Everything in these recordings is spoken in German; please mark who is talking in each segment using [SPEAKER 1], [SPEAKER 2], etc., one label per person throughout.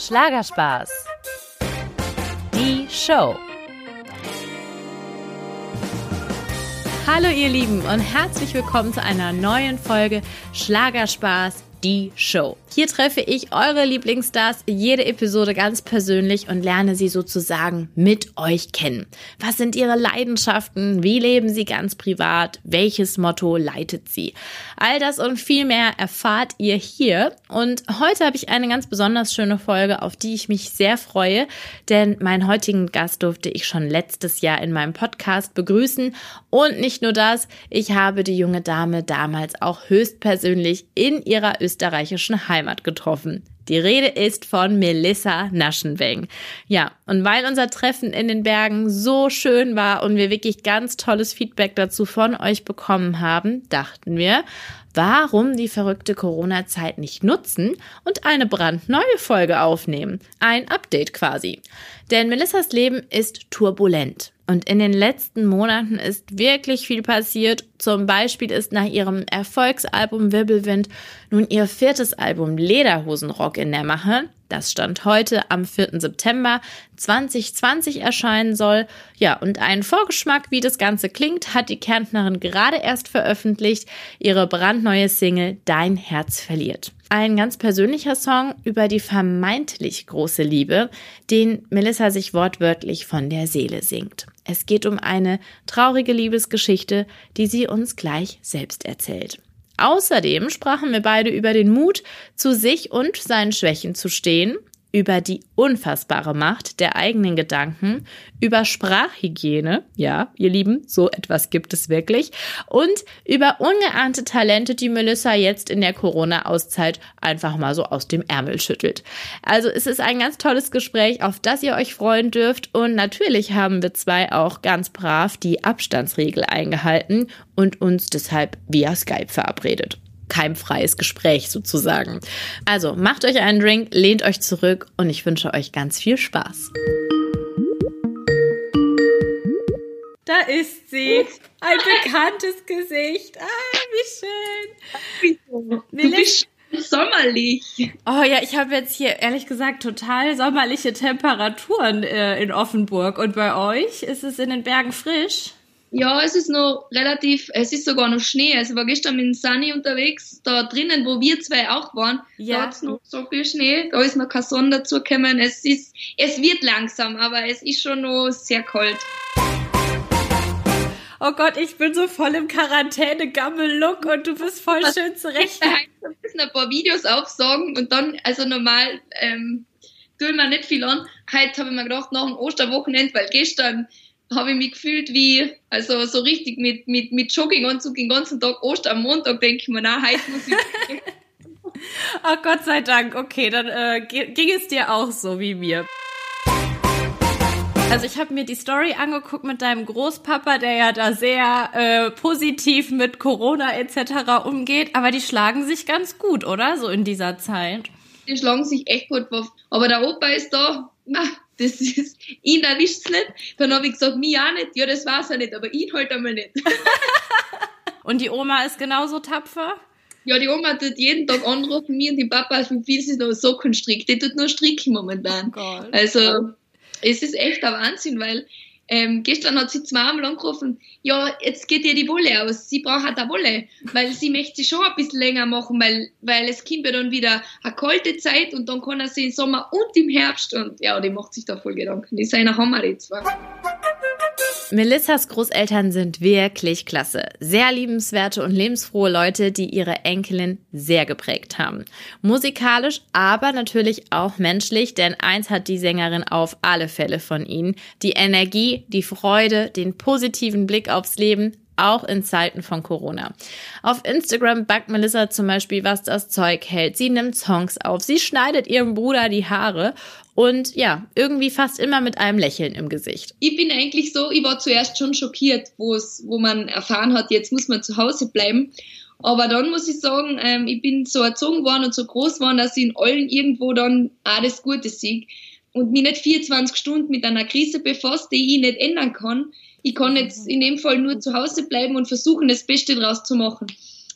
[SPEAKER 1] Schlagerspaß. Die Show. Hallo ihr Lieben und herzlich willkommen zu einer neuen Folge Schlagerspaß die Show. Hier treffe ich eure Lieblingsstars jede Episode ganz persönlich und lerne sie sozusagen mit euch kennen. Was sind ihre Leidenschaften? Wie leben sie ganz privat? Welches Motto leitet sie? All das und viel mehr erfahrt ihr hier. Und heute habe ich eine ganz besonders schöne Folge, auf die ich mich sehr freue, denn meinen heutigen Gast durfte ich schon letztes Jahr in meinem Podcast begrüßen. Und nicht nur das, ich habe die junge Dame damals auch höchstpersönlich in ihrer österreichischen Heimat getroffen. Die Rede ist von Melissa Naschenweng. Ja, und weil unser Treffen in den Bergen so schön war und wir wirklich ganz tolles Feedback dazu von euch bekommen haben, dachten wir, warum die verrückte Corona-Zeit nicht nutzen und eine brandneue Folge aufnehmen. Ein Update quasi. Denn Melissas Leben ist turbulent. Und in den letzten Monaten ist wirklich viel passiert. Zum Beispiel ist nach ihrem Erfolgsalbum Wirbelwind nun ihr viertes Album Lederhosenrock in der Mache das Stand heute am 4. September 2020 erscheinen soll. Ja, und einen Vorgeschmack, wie das Ganze klingt, hat die Kärntnerin gerade erst veröffentlicht, ihre brandneue Single Dein Herz verliert. Ein ganz persönlicher Song über die vermeintlich große Liebe, den Melissa sich wortwörtlich von der Seele singt. Es geht um eine traurige Liebesgeschichte, die sie uns gleich selbst erzählt. Außerdem sprachen wir beide über den Mut, zu sich und seinen Schwächen zu stehen über die unfassbare Macht der eigenen Gedanken, über Sprachhygiene, ja, ihr Lieben, so etwas gibt es wirklich, und über ungeahnte Talente, die Melissa jetzt in der Corona-Auszeit einfach mal so aus dem Ärmel schüttelt. Also es ist ein ganz tolles Gespräch, auf das ihr euch freuen dürft und natürlich haben wir zwei auch ganz brav die Abstandsregel eingehalten und uns deshalb via Skype verabredet keimfreies Gespräch sozusagen. Also macht euch einen Drink, lehnt euch zurück und ich wünsche euch ganz viel Spaß. Da ist sie. Ein bekanntes Gesicht. Ah, wie schön.
[SPEAKER 2] Du bist sommerlich.
[SPEAKER 1] Oh ja, ich habe jetzt hier ehrlich gesagt total sommerliche Temperaturen äh, in Offenburg. Und bei euch ist es in den Bergen frisch?
[SPEAKER 2] Ja, es ist noch relativ, es ist sogar noch Schnee. Also ich war gestern mit Sunny unterwegs, da drinnen, wo wir zwei auch waren, ja. da hat's noch so viel Schnee, da ist noch kein Sonne dazugekommen. Es ist, es wird langsam, aber es ist schon noch sehr kalt.
[SPEAKER 1] Oh Gott, ich bin so voll im Quarantäne-Gammel-Look und du bist voll Was schön zurecht.
[SPEAKER 2] Wir müssen ein paar Videos aufsagen und dann, also normal, ähm, tue ich mir nicht viel an. Heute habe ich mir gedacht, nach dem Osterwochenende, weil gestern habe ich mich gefühlt wie, also so richtig mit, mit, mit Jogginganzug den ganzen Tag Ost am Montag, denke ich mir, na, heute muss ich.
[SPEAKER 1] Ach Gott sei Dank, okay, dann äh, ging es dir auch so wie mir. Also ich habe mir die Story angeguckt mit deinem Großpapa, der ja da sehr äh, positiv mit Corona etc. umgeht, aber die schlagen sich ganz gut, oder? So in dieser Zeit.
[SPEAKER 2] Die schlagen sich echt gut. Aber der Opa ist da, na, das ist, ihn erwischt es nicht. Dann habe ich gesagt, mich auch nicht. Ja, das weiß er nicht, aber ihn halt einmal nicht.
[SPEAKER 1] und die Oma ist genauso tapfer?
[SPEAKER 2] Ja, die Oma tut jeden Tag anrufen, mir und die Papa, wie viel ist noch Sockenstrick? Die tut nur stricken momentan. Oh also, es ist echt ein Wahnsinn, weil ähm, gestern hat sie zweimal angerufen, ja, jetzt geht ihr die Wolle aus, sie braucht auch Wolle, weil sie möchte sie schon ein bisschen länger machen, weil, weil es kommt ja dann wieder eine kalte Zeit und dann kann er sie im Sommer und im Herbst und ja, die macht sich da voll Gedanken, die ist eine Hammer die zwei.
[SPEAKER 1] Melissas Großeltern sind wirklich klasse. Sehr liebenswerte und lebensfrohe Leute, die ihre Enkelin sehr geprägt haben. Musikalisch, aber natürlich auch menschlich, denn eins hat die Sängerin auf alle Fälle von ihnen. Die Energie, die Freude, den positiven Blick aufs Leben, auch in Zeiten von Corona. Auf Instagram backt Melissa zum Beispiel, was das Zeug hält. Sie nimmt Songs auf, sie schneidet ihrem Bruder die Haare und ja, irgendwie fast immer mit einem Lächeln im Gesicht.
[SPEAKER 2] Ich bin eigentlich so, ich war zuerst schon schockiert, wo es, wo man erfahren hat, jetzt muss man zu Hause bleiben. Aber dann muss ich sagen, ähm, ich bin so erzogen worden und so groß geworden, dass ich in allen irgendwo dann auch das Gute sehe und mich nicht 24 Stunden mit einer Krise befasst, die ich nicht ändern kann. Ich kann jetzt in dem Fall nur zu Hause bleiben und versuchen, das Beste draus zu machen.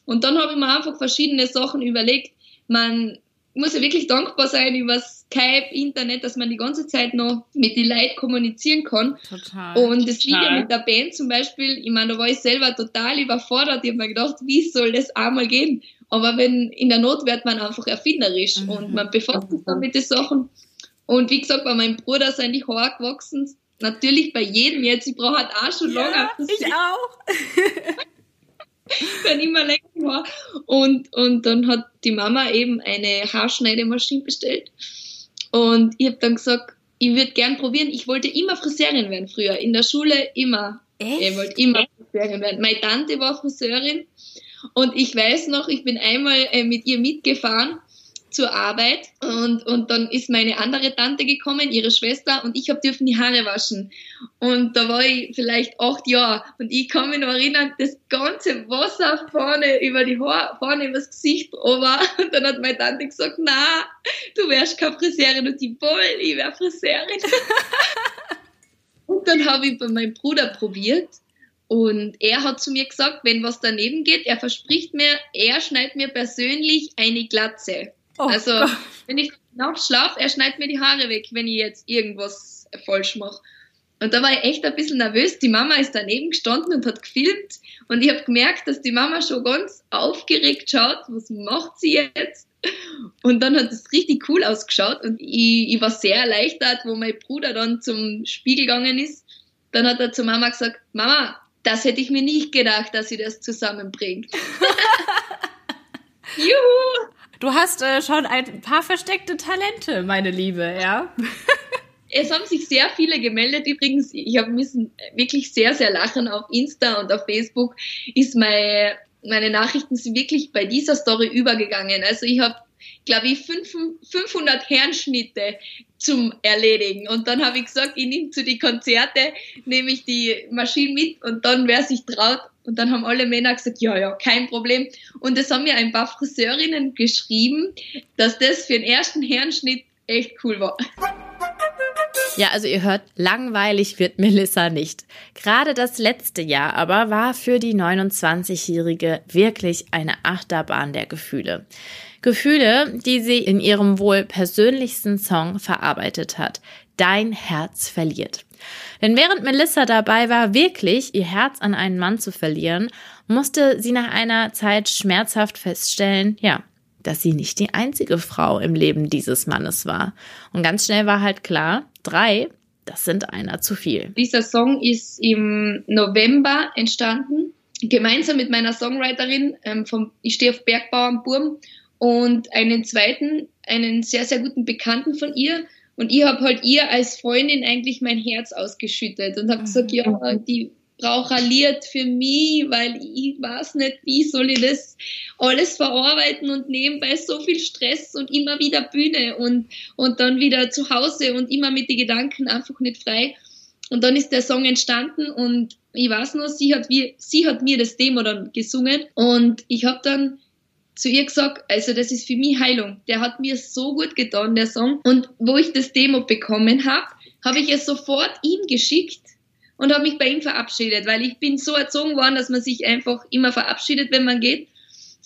[SPEAKER 2] Und dann habe ich mir einfach verschiedene Sachen überlegt. Man, muss ja wirklich dankbar sein über Skype, Internet, dass man die ganze Zeit noch mit den Leuten kommunizieren kann. Total. Und das total. Video mit der Band zum Beispiel, ich meine, da war ich selber total überfordert. Ich habe mir gedacht, wie soll das einmal gehen? Aber wenn in der Not wird man einfach erfinderisch mhm. und man befasst sich dann mit den Sachen. Und wie gesagt, bei meinem Bruder sind die Haare gewachsen. Natürlich bei jedem jetzt. Ich brauche halt auch schon ja, lange.
[SPEAKER 1] Ich auch.
[SPEAKER 2] dann immer länger war. Und, und dann hat die Mama eben eine Haarschneidemaschine bestellt. Und ich habe dann gesagt, ich würde gern probieren. Ich wollte immer Friseurin werden früher. In der Schule immer. Echt? Ich wollte immer Friseurin werden. Meine Tante war Friseurin. Und ich weiß noch, ich bin einmal äh, mit ihr mitgefahren zur Arbeit und, und dann ist meine andere Tante gekommen, ihre Schwester, und ich habe dürfen die Haare waschen. Und da war ich vielleicht acht Jahre und ich kann mich noch erinnern, das ganze Wasser vorne über die Haare, vorne übers Gesicht ober. Und dann hat meine Tante gesagt, na, du wärst keine Friseurin und ich wohl, ich wär Friseurin. und dann habe ich bei meinem Bruder probiert und er hat zu mir gesagt, wenn was daneben geht, er verspricht mir, er schneidet mir persönlich eine Glatze. Oh also, Gott. wenn ich nachts schlafe, er schneidet mir die Haare weg, wenn ich jetzt irgendwas falsch mache. Und da war ich echt ein bisschen nervös. Die Mama ist daneben gestanden und hat gefilmt. Und ich habe gemerkt, dass die Mama schon ganz aufgeregt schaut. Was macht sie jetzt? Und dann hat es richtig cool ausgeschaut. Und ich, ich war sehr erleichtert, wo mein Bruder dann zum Spiegel gegangen ist. Dann hat er zu Mama gesagt, Mama, das hätte ich mir nicht gedacht, dass sie das zusammenbringt.
[SPEAKER 1] Juhu! Du hast äh, schon ein paar versteckte Talente, meine Liebe, ja.
[SPEAKER 2] es haben sich sehr viele gemeldet. Übrigens, ich habe müssen wirklich sehr, sehr lachen auf Insta und auf Facebook. Ist meine, meine Nachrichten sind wirklich bei dieser Story übergegangen. Also ich habe, glaube ich, 500 Herrenschnitte zum Erledigen. Und dann habe ich gesagt, ich nehme zu die Konzerte, nehme ich die Maschine mit und dann, wer sich traut, und dann haben alle Männer gesagt, ja, ja, kein Problem. Und es haben mir ein paar Friseurinnen geschrieben, dass das für den ersten Herrenschnitt echt cool war.
[SPEAKER 1] Ja, also ihr hört, langweilig wird Melissa nicht. Gerade das letzte Jahr aber war für die 29-Jährige wirklich eine Achterbahn der Gefühle. Gefühle, die sie in ihrem wohl persönlichsten Song verarbeitet hat. Dein Herz verliert. Denn während Melissa dabei war, wirklich ihr Herz an einen Mann zu verlieren, musste sie nach einer Zeit schmerzhaft feststellen, ja, dass sie nicht die einzige Frau im Leben dieses Mannes war. Und ganz schnell war halt klar, drei, das sind einer zu viel.
[SPEAKER 2] Dieser Song ist im November entstanden, gemeinsam mit meiner Songwriterin ähm, vom Ich stehe auf Bergbau am Burm und einen zweiten, einen sehr, sehr guten Bekannten von ihr, und ich habe halt ihr als Freundin eigentlich mein Herz ausgeschüttet und habe mhm. gesagt, ja, die brauchaliert für mich, weil ich weiß nicht, wie soll ich das alles verarbeiten und nebenbei so viel Stress und immer wieder Bühne und, und dann wieder zu Hause und immer mit den Gedanken einfach nicht frei. Und dann ist der Song entstanden und ich weiß noch, sie hat, wie, sie hat mir das Demo dann gesungen und ich habe dann zu ihr gesagt, also das ist für mich Heilung. Der hat mir so gut getan, der Song. Und wo ich das Demo bekommen habe, habe ich es sofort ihm geschickt und habe mich bei ihm verabschiedet, weil ich bin so erzogen worden, dass man sich einfach immer verabschiedet, wenn man geht.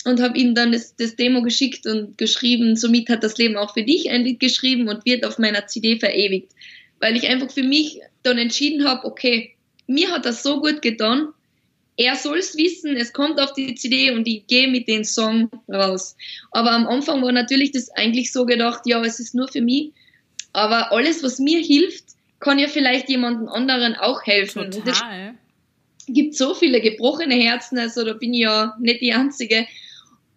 [SPEAKER 2] Und habe ihm dann das, das Demo geschickt und geschrieben, somit hat das Leben auch für dich ein Lied geschrieben und wird auf meiner CD verewigt. Weil ich einfach für mich dann entschieden habe, okay, mir hat das so gut getan, er soll es wissen, es kommt auf die CD und ich gehe mit dem Song raus. Aber am Anfang war natürlich das eigentlich so gedacht, ja, es ist nur für mich. Aber alles, was mir hilft, kann ja vielleicht jemandem anderen auch helfen. Total. Es gibt so viele gebrochene Herzen, also da bin ich ja nicht die Einzige.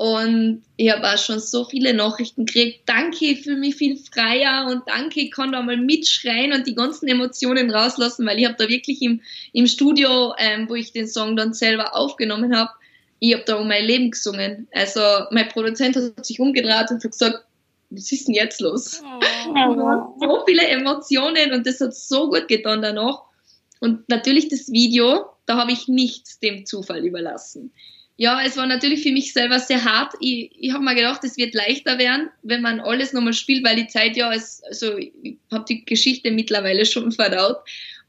[SPEAKER 2] Und ich habe auch schon so viele Nachrichten gekriegt. Danke, ich fühle mich viel freier und danke, ich kann da mal mitschreien und die ganzen Emotionen rauslassen, weil ich habe da wirklich im, im Studio, ähm, wo ich den Song dann selber aufgenommen habe, ich habe da um mein Leben gesungen. Also mein Produzent hat sich umgedreht und hat gesagt, was ist denn jetzt los? Oh. so viele Emotionen und das hat so gut getan danach. Und natürlich das Video, da habe ich nichts dem Zufall überlassen ja, es war natürlich für mich selber sehr hart. Ich, ich habe mir gedacht, es wird leichter werden, wenn man alles nochmal spielt, weil die Zeit ja, ist, also ich habe die Geschichte mittlerweile schon verdaut.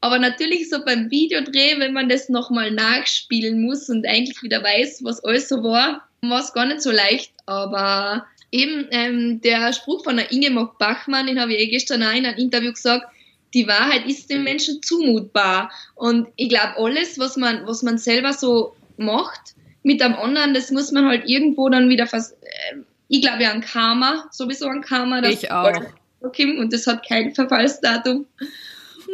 [SPEAKER 2] Aber natürlich so beim Videodreh, wenn man das nochmal nachspielen muss und eigentlich wieder weiß, was alles so war, war es gar nicht so leicht. Aber eben ähm, der Spruch von der Ingeborg Bachmann, den habe ich eh gestern auch in einem Interview gesagt, die Wahrheit ist dem Menschen zumutbar. Und ich glaube, alles, was man, was man selber so macht mit einem anderen, das muss man halt irgendwo dann wieder vers äh, ich glaube ja an Karma, sowieso an Karma.
[SPEAKER 1] ich auch.
[SPEAKER 2] Und das hat kein Verfallsdatum.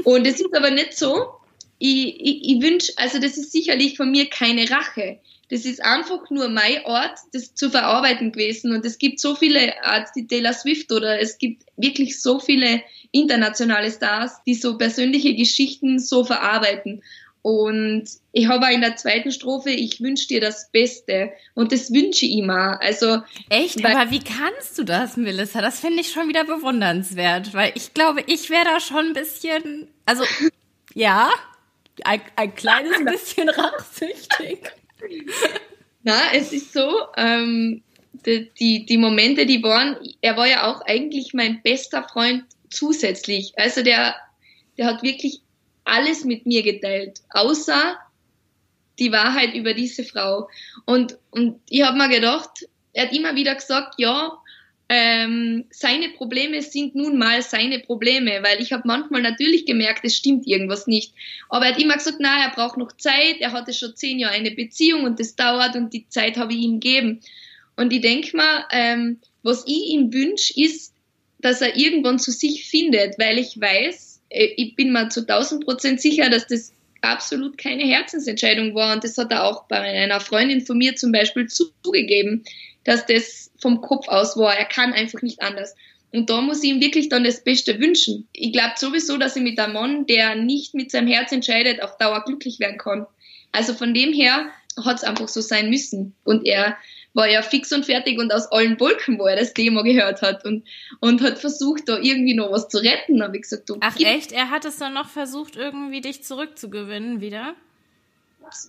[SPEAKER 2] Und es ist aber nicht so. Ich, ich, ich wünsche, also das ist sicherlich von mir keine Rache. Das ist einfach nur mein Ort, das zu verarbeiten gewesen. Und es gibt so viele Arts wie Taylor Swift oder es gibt wirklich so viele internationale Stars, die so persönliche Geschichten so verarbeiten. Und ich habe auch in der zweiten Strophe, ich wünsche dir das Beste. Und das wünsche ich immer. Also,
[SPEAKER 1] Echt? Aber wie kannst du das, Melissa? Das finde ich schon wieder bewundernswert. Weil ich glaube, ich wäre da schon ein bisschen, also, ja, ein, ein kleines bisschen rachsüchtig.
[SPEAKER 2] Na, es ist so, ähm, die, die, die Momente, die waren, er war ja auch eigentlich mein bester Freund zusätzlich. Also der, der hat wirklich alles mit mir geteilt, außer die Wahrheit über diese Frau. Und, und ich habe mir gedacht, er hat immer wieder gesagt, ja, ähm, seine Probleme sind nun mal seine Probleme, weil ich habe manchmal natürlich gemerkt, es stimmt irgendwas nicht. Aber er hat immer gesagt, na, er braucht noch Zeit, er hatte schon zehn Jahre eine Beziehung und das dauert und die Zeit habe ich ihm gegeben. Und ich denke mal, ähm, was ich ihm wünsche, ist, dass er irgendwann zu sich findet, weil ich weiß, ich bin mir zu 1000 Prozent sicher, dass das absolut keine Herzensentscheidung war. Und das hat er auch bei einer Freundin von mir zum Beispiel zugegeben, dass das vom Kopf aus war. Er kann einfach nicht anders. Und da muss ich ihm wirklich dann das Beste wünschen. Ich glaube sowieso, dass ich mit einem Mann, der nicht mit seinem Herz entscheidet, auf Dauer glücklich werden kann. Also von dem her hat es einfach so sein müssen. Und er war ja fix und fertig und aus allen Wolken, wo er das Thema gehört hat und, und hat versucht, da irgendwie noch was zu retten. Habe ich gesagt, du,
[SPEAKER 1] Ach echt? Er hat es dann noch versucht, irgendwie dich zurückzugewinnen wieder?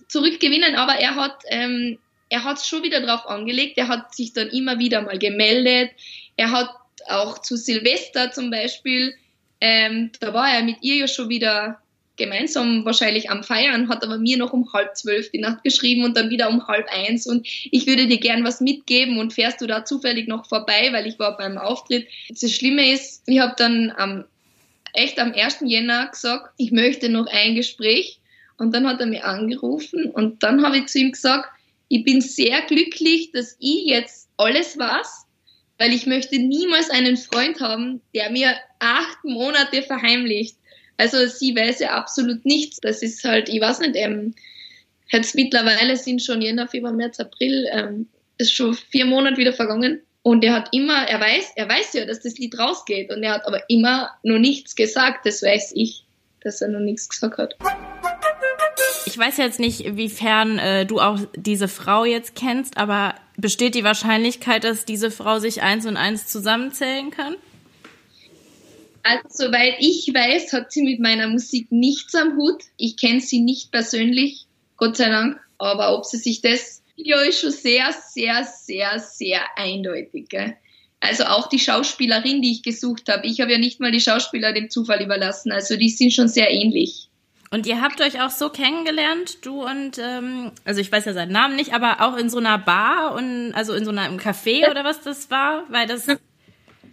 [SPEAKER 2] Zurückgewinnen, aber er hat ähm, er hat es schon wieder drauf angelegt. Er hat sich dann immer wieder mal gemeldet. Er hat auch zu Silvester zum Beispiel, ähm, da war er mit ihr ja schon wieder gemeinsam wahrscheinlich am Feiern, hat aber mir noch um halb zwölf die Nacht geschrieben und dann wieder um halb eins und ich würde dir gern was mitgeben und fährst du da zufällig noch vorbei, weil ich war beim Auftritt. Das Schlimme ist, ich habe dann am, echt am 1. Jänner gesagt, ich möchte noch ein Gespräch und dann hat er mir angerufen und dann habe ich zu ihm gesagt, ich bin sehr glücklich, dass ich jetzt alles weiß, weil ich möchte niemals einen Freund haben, der mir acht Monate verheimlicht. Also sie weiß ja absolut nichts. Das ist halt, ich weiß nicht, ähm, jetzt mittlerweile sind schon Jänner, Februar, März, April, ähm, ist schon vier Monate wieder vergangen. Und er hat immer, er weiß, er weiß ja, dass das Lied rausgeht. Und er hat aber immer noch nichts gesagt. Das weiß ich, dass er noch nichts gesagt hat.
[SPEAKER 1] Ich weiß jetzt nicht, inwiefern äh, du auch diese Frau jetzt kennst, aber besteht die Wahrscheinlichkeit, dass diese Frau sich eins und eins zusammenzählen kann?
[SPEAKER 2] Also, soweit ich weiß, hat sie mit meiner Musik nichts am Hut. Ich kenne sie nicht persönlich, Gott sei Dank. Aber ob sie sich das Video ist schon sehr, sehr, sehr, sehr eindeutig. Gell? Also auch die Schauspielerin, die ich gesucht habe. Ich habe ja nicht mal die Schauspieler dem Zufall überlassen. Also die sind schon sehr ähnlich.
[SPEAKER 1] Und ihr habt euch auch so kennengelernt, du und, ähm, also ich weiß ja seinen Namen nicht, aber auch in so einer Bar und also in so einem Café oder was das war, weil das.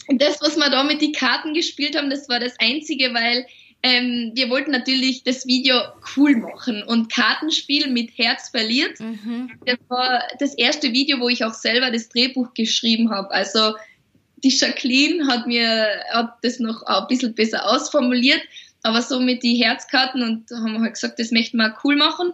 [SPEAKER 2] Das, was wir da mit die Karten gespielt haben, das war das Einzige, weil ähm, wir wollten natürlich das Video cool machen und Kartenspiel mit Herz verliert. Mhm. Das war das erste Video, wo ich auch selber das Drehbuch geschrieben habe. Also die Jacqueline hat mir hat das noch ein bisschen besser ausformuliert aber so mit die Herzkarten und haben wir halt gesagt, das möchten wir cool machen.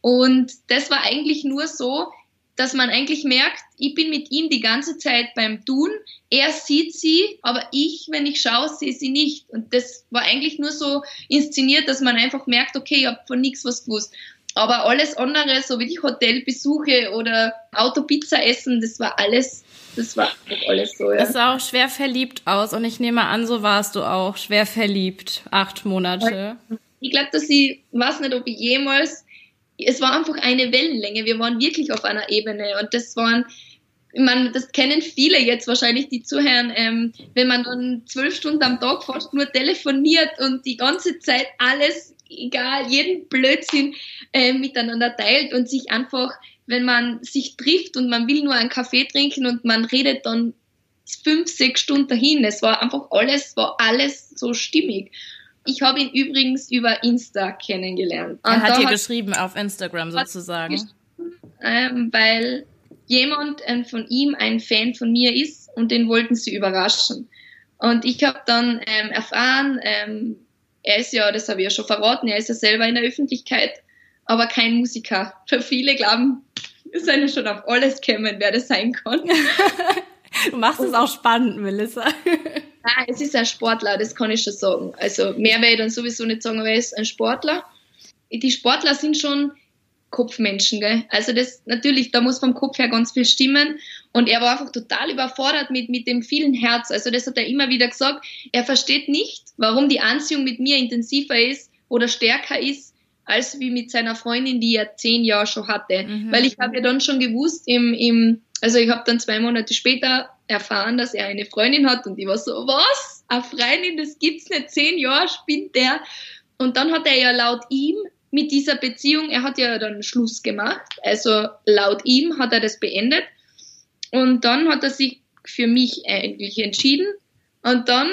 [SPEAKER 2] Und das war eigentlich nur so, dass man eigentlich merkt, ich bin mit ihm die ganze Zeit beim Tun. Er sieht sie, aber ich, wenn ich schaue, sehe sie nicht. Und das war eigentlich nur so inszeniert, dass man einfach merkt, okay, ich habe von nichts was gewusst. Aber alles andere, so wie die Hotelbesuche oder Autopizza essen, das war alles das war alles so, ja.
[SPEAKER 1] Es sah auch schwer verliebt aus und ich nehme an, so warst du auch schwer verliebt, acht Monate.
[SPEAKER 2] Ich glaube, dass ich, weiß nicht, ob ich jemals, es war einfach eine Wellenlänge. Wir waren wirklich auf einer Ebene und das waren, ich meine, das kennen viele jetzt wahrscheinlich, die zuhören, ähm, wenn man dann zwölf Stunden am Tag fast nur telefoniert und die ganze Zeit alles, egal, jeden Blödsinn äh, miteinander teilt und sich einfach wenn man sich trifft und man will nur einen Kaffee trinken und man redet dann fünf, sechs Stunden dahin. Es war einfach alles, war alles so stimmig. Ich habe ihn übrigens über Insta kennengelernt.
[SPEAKER 1] Er hat dir geschrieben auf Instagram sozusagen.
[SPEAKER 2] Ähm, weil jemand ähm, von ihm ein Fan von mir ist und den wollten sie überraschen. Und ich habe dann ähm, erfahren, ähm, er ist ja, das habe ich ja schon verraten, er ist ja selber in der Öffentlichkeit, aber kein Musiker. Für viele glauben, wir sind ja schon auf alles gekommen, wer das sein kann.
[SPEAKER 1] du machst es auch spannend, Melissa.
[SPEAKER 2] Ah, es ist ein Sportler, das kann ich schon sagen. Also mehr werde ich dann sowieso nicht sagen, aber er ist ein Sportler. Die Sportler sind schon Kopfmenschen, gell? Also das natürlich, da muss vom Kopf her ganz viel stimmen. Und er war einfach total überfordert mit, mit dem vielen Herz. Also das hat er immer wieder gesagt. Er versteht nicht, warum die Anziehung mit mir intensiver ist oder stärker ist, als wie mit seiner Freundin, die er zehn Jahre schon hatte. Mhm. Weil ich habe ja dann schon gewusst, im, im, also ich habe dann zwei Monate später erfahren, dass er eine Freundin hat und ich war so, was? Eine Freundin, das gibt's nicht, zehn Jahre spinnt der. Und dann hat er ja laut ihm mit dieser Beziehung, er hat ja dann Schluss gemacht, also laut ihm hat er das beendet. Und dann hat er sich für mich eigentlich entschieden. Und dann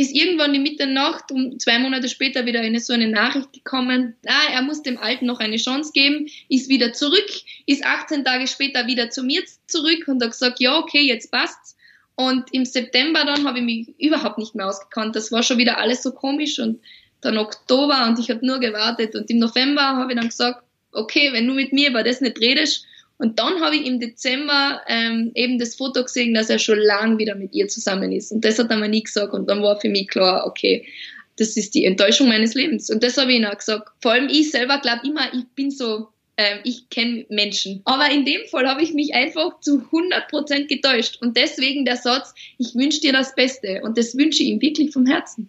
[SPEAKER 2] ist irgendwann in Mitternacht, um zwei Monate später wieder eine so eine Nachricht gekommen, ah, er muss dem Alten noch eine Chance geben, ist wieder zurück, ist 18 Tage später wieder zu mir zurück und hat gesagt, ja, okay, jetzt passt's. Und im September dann habe ich mich überhaupt nicht mehr ausgekannt. Das war schon wieder alles so komisch und dann Oktober und ich habe nur gewartet und im November habe ich dann gesagt, okay, wenn du mit mir über das nicht redest, und dann habe ich im Dezember ähm, eben das Foto gesehen, dass er schon lang wieder mit ihr zusammen ist. Und das hat er mir nie gesagt. Und dann war für mich klar, okay, das ist die Enttäuschung meines Lebens. Und das habe ich ihm auch gesagt. Vor allem ich selber glaube immer, ich bin so, äh, ich kenne Menschen. Aber in dem Fall habe ich mich einfach zu 100% getäuscht. Und deswegen der Satz, ich wünsche dir das Beste. Und das wünsche ich ihm wirklich vom Herzen.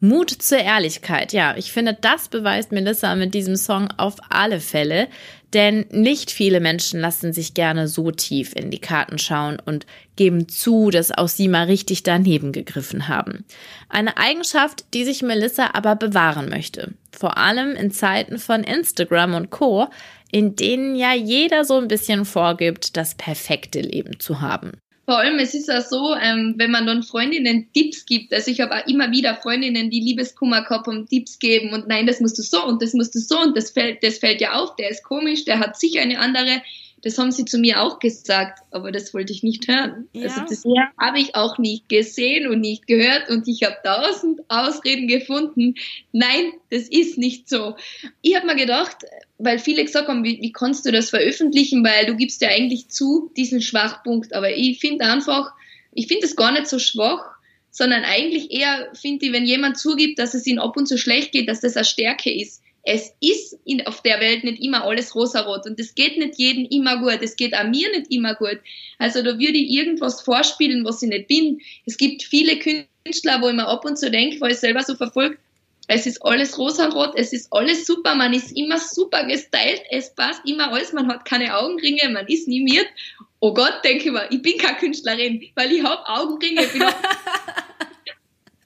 [SPEAKER 1] Mut zur Ehrlichkeit. Ja, ich finde, das beweist Melissa mit diesem Song auf alle Fälle. Denn nicht viele Menschen lassen sich gerne so tief in die Karten schauen und geben zu, dass auch sie mal richtig daneben gegriffen haben. Eine Eigenschaft, die sich Melissa aber bewahren möchte. Vor allem in Zeiten von Instagram und Co., in denen ja jeder so ein bisschen vorgibt, das perfekte Leben zu haben.
[SPEAKER 2] Vor allem, es ist ja so, ähm, wenn man dann Freundinnen Tipps gibt, also ich habe auch immer wieder Freundinnen, die Liebeskummer gehabt und Tipps geben und nein, das musst du so und das musst du so und das fällt, das fällt ja auf, der ist komisch, der hat sicher eine andere das haben sie zu mir auch gesagt, aber das wollte ich nicht hören. Ja. Also das habe ich auch nicht gesehen und nicht gehört und ich habe tausend Ausreden gefunden. Nein, das ist nicht so. Ich habe mir gedacht, weil viele gesagt haben, wie, wie kannst du das veröffentlichen, weil du gibst ja eigentlich zu diesen Schwachpunkt. Aber ich finde einfach, ich finde es gar nicht so schwach, sondern eigentlich eher finde ich, wenn jemand zugibt, dass es ihm ab und zu schlecht geht, dass das eine Stärke ist es ist in, auf der Welt nicht immer alles rosarot und es geht nicht jedem immer gut. Es geht auch mir nicht immer gut. Also da würde ich irgendwas vorspielen, was ich nicht bin. Es gibt viele Künstler, wo ich mir ab und zu denke, weil ich selber so verfolgt, es ist alles rosarot, es ist alles super, man ist immer super gestylt, es passt immer alles, man hat keine Augenringe, man ist nimiert. Oh Gott, denke ich mir, ich bin keine Künstlerin, weil ich habe Augenringe.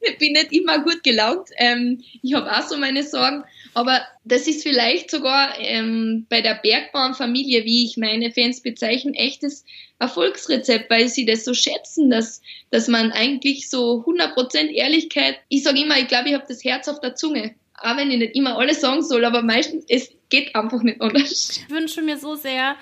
[SPEAKER 2] Ich bin, nicht immer gut gelaunt. Ähm, ich habe auch so meine Sorgen. Aber das ist vielleicht sogar ähm, bei der Bergbaumfamilie, wie ich meine Fans bezeichne, echtes Erfolgsrezept, weil sie das so schätzen, dass, dass man eigentlich so 100% Ehrlichkeit, ich sage immer, ich glaube, ich habe das Herz auf der Zunge. Auch wenn ich nicht immer alles sagen soll, aber meistens, es geht einfach nicht anders.
[SPEAKER 1] Ich wünsche mir so sehr,